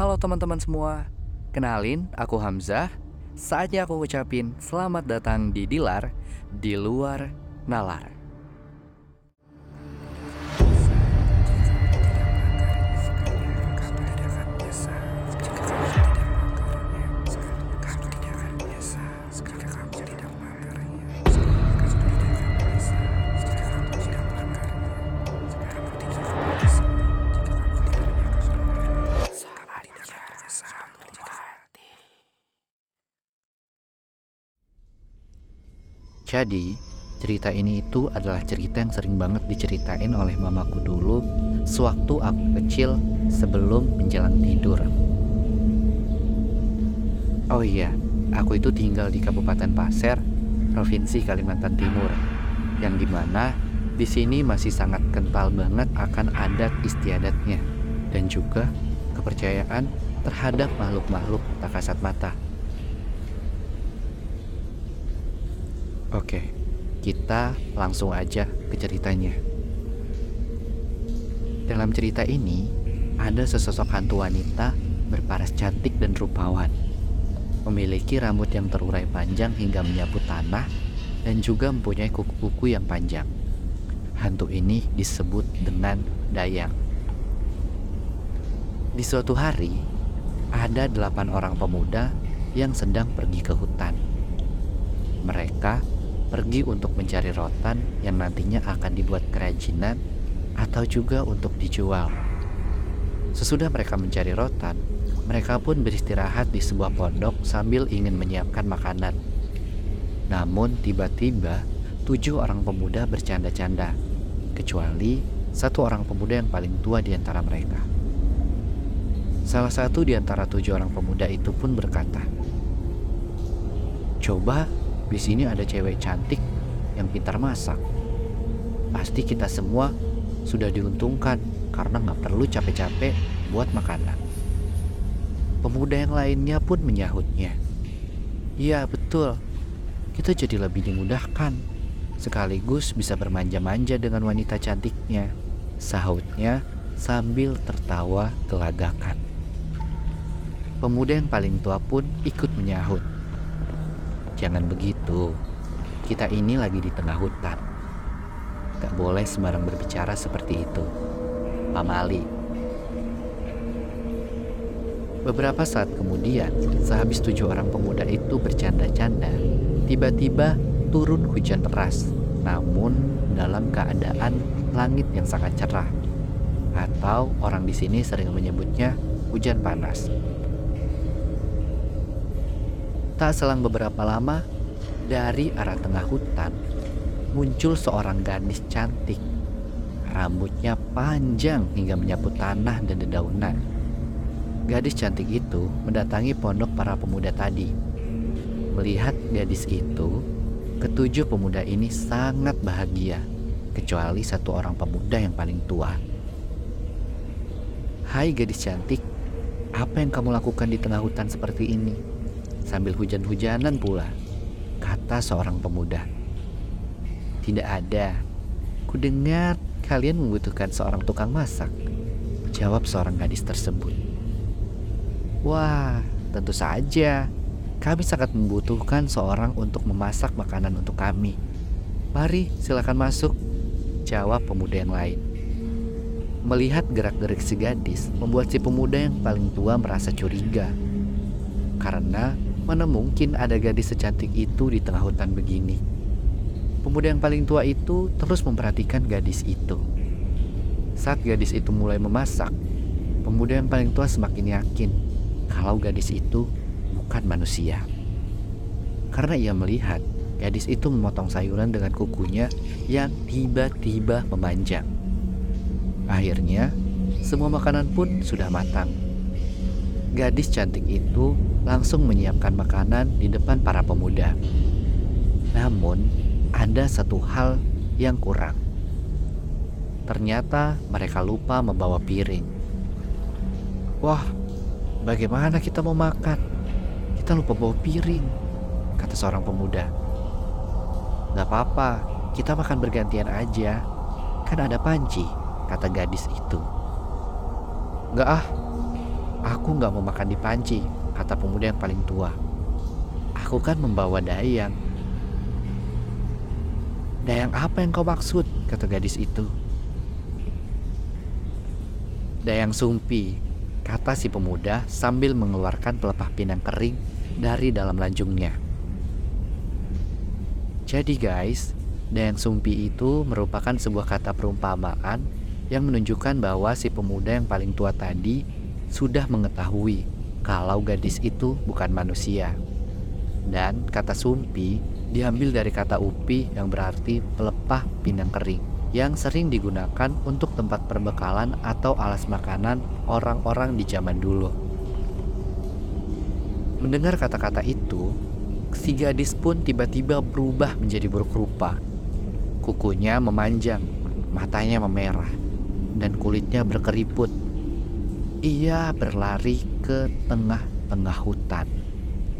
Halo teman-teman semua, kenalin aku Hamzah. Saatnya aku ucapin selamat datang di Dilar, di luar nalar. Jadi, cerita ini itu adalah cerita yang sering banget diceritain oleh mamaku dulu sewaktu aku kecil sebelum menjelang tidur. Oh iya, aku itu tinggal di Kabupaten Pasir, Provinsi Kalimantan Timur, yang di mana di sini masih sangat kental banget akan adat istiadatnya dan juga kepercayaan terhadap makhluk-makhluk tak kasat mata. Oke, kita langsung aja ke ceritanya. Dalam cerita ini, ada sesosok hantu wanita berparas cantik dan rupawan. Memiliki rambut yang terurai panjang hingga menyapu tanah dan juga mempunyai kuku-kuku yang panjang. Hantu ini disebut dengan Dayang. Di suatu hari, ada delapan orang pemuda yang sedang pergi ke hutan. Mereka pergi untuk mencari rotan yang nantinya akan dibuat kerajinan atau juga untuk dijual. Sesudah mereka mencari rotan, mereka pun beristirahat di sebuah pondok sambil ingin menyiapkan makanan. Namun tiba-tiba tujuh orang pemuda bercanda-canda, kecuali satu orang pemuda yang paling tua di antara mereka. Salah satu di antara tujuh orang pemuda itu pun berkata, "Coba di sini ada cewek cantik yang pintar masak. Pasti kita semua sudah diuntungkan karena nggak perlu capek-capek buat makanan. Pemuda yang lainnya pun menyahutnya. Iya betul, kita jadi lebih dimudahkan. Sekaligus bisa bermanja-manja dengan wanita cantiknya. Sahutnya sambil tertawa gelagakan. Pemuda yang paling tua pun ikut menyahut. Jangan begitu. Kita ini lagi di tengah hutan. Gak boleh sembarang berbicara seperti itu. Pamali. Beberapa saat kemudian, sehabis tujuh orang pemuda itu bercanda-canda, tiba-tiba turun hujan deras, namun dalam keadaan langit yang sangat cerah. Atau orang di sini sering menyebutnya hujan panas. Tak selang beberapa lama, dari arah tengah hutan muncul seorang gadis cantik. Rambutnya panjang hingga menyapu tanah dan dedaunan. Gadis cantik itu mendatangi pondok para pemuda tadi. Melihat gadis itu, ketujuh pemuda ini sangat bahagia, kecuali satu orang pemuda yang paling tua. Hai gadis cantik, apa yang kamu lakukan di tengah hutan seperti ini? Sambil hujan-hujanan pula, kata seorang pemuda. Tidak ada. Kudengar kalian membutuhkan seorang tukang masak, jawab seorang gadis tersebut. Wah, tentu saja. Kami sangat membutuhkan seorang untuk memasak makanan untuk kami. Mari, silakan masuk, jawab pemuda yang lain. Melihat gerak-gerik si gadis membuat si pemuda yang paling tua merasa curiga. Karena Mana mungkin ada gadis secantik itu di tengah hutan begini? Pemuda yang paling tua itu terus memperhatikan gadis itu. Saat gadis itu mulai memasak, pemuda yang paling tua semakin yakin kalau gadis itu bukan manusia. Karena ia melihat gadis itu memotong sayuran dengan kukunya yang tiba-tiba memanjang. Akhirnya, semua makanan pun sudah matang. Gadis cantik itu langsung menyiapkan makanan di depan para pemuda. Namun, ada satu hal yang kurang. Ternyata mereka lupa membawa piring. Wah, bagaimana kita mau makan? Kita lupa bawa piring, kata seorang pemuda. Gak apa-apa, kita makan bergantian aja. Kan ada panci, kata gadis itu. Gak ah, Aku nggak mau makan di panci, kata pemuda yang paling tua. Aku kan membawa dayang. Dayang apa yang kau maksud? kata gadis itu. Dayang Sumpi, kata si pemuda sambil mengeluarkan pelepah pinang kering dari dalam lanjungnya. Jadi guys, Dayang Sumpi itu merupakan sebuah kata perumpamaan yang menunjukkan bahwa si pemuda yang paling tua tadi sudah mengetahui kalau gadis itu bukan manusia. Dan kata sumpi diambil dari kata upi yang berarti pelepah pinang kering yang sering digunakan untuk tempat perbekalan atau alas makanan orang-orang di zaman dulu. Mendengar kata-kata itu, si gadis pun tiba-tiba berubah menjadi buruk rupa. Kukunya memanjang, matanya memerah, dan kulitnya berkeriput. Ia berlari ke tengah-tengah hutan.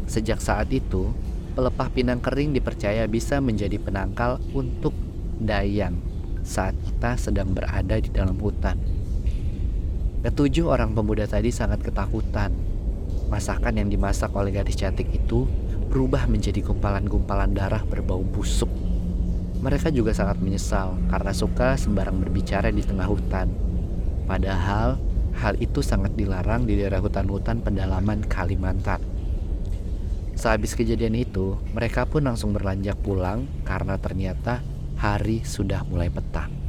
Sejak saat itu, pelepah pinang kering dipercaya bisa menjadi penangkal untuk dayang saat kita sedang berada di dalam hutan. Ketujuh orang pemuda tadi sangat ketakutan. Masakan yang dimasak oleh gadis cantik itu berubah menjadi gumpalan-gumpalan darah berbau busuk. Mereka juga sangat menyesal karena suka sembarang berbicara di tengah hutan. Padahal hal itu sangat dilarang di daerah hutan-hutan pedalaman Kalimantan. Sehabis kejadian itu, mereka pun langsung berlanjak pulang karena ternyata hari sudah mulai petang.